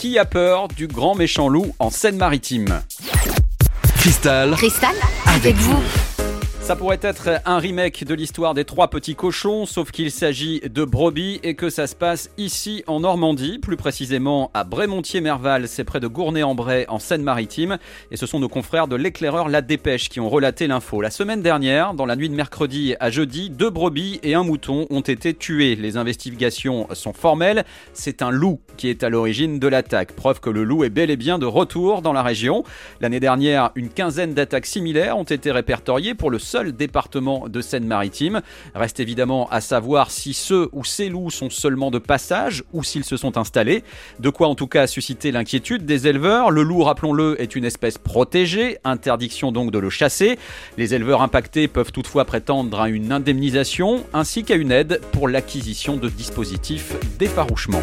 Qui a peur du grand méchant loup en Seine-Maritime? Cristal, Cristal, avec vous. Ça pourrait être un remake de l'histoire des trois petits cochons, sauf qu'il s'agit de brebis et que ça se passe ici en Normandie, plus précisément à Brémontier-Merval, c'est près de Gournay-en-Bray en Seine-Maritime, et ce sont nos confrères de l'éclaireur La Dépêche qui ont relaté l'info. La semaine dernière, dans la nuit de mercredi à jeudi, deux brebis et un mouton ont été tués. Les investigations sont formelles, c'est un loup qui est à l'origine de l'attaque, preuve que le loup est bel et bien de retour dans la région. L'année dernière, une quinzaine d'attaques similaires ont été répertoriées pour le département de Seine-Maritime. Reste évidemment à savoir si ceux ou ces loups sont seulement de passage ou s'ils se sont installés. De quoi en tout cas susciter l'inquiétude des éleveurs. Le loup, rappelons-le, est une espèce protégée, interdiction donc de le chasser. Les éleveurs impactés peuvent toutefois prétendre à une indemnisation ainsi qu'à une aide pour l'acquisition de dispositifs d'effarouchement.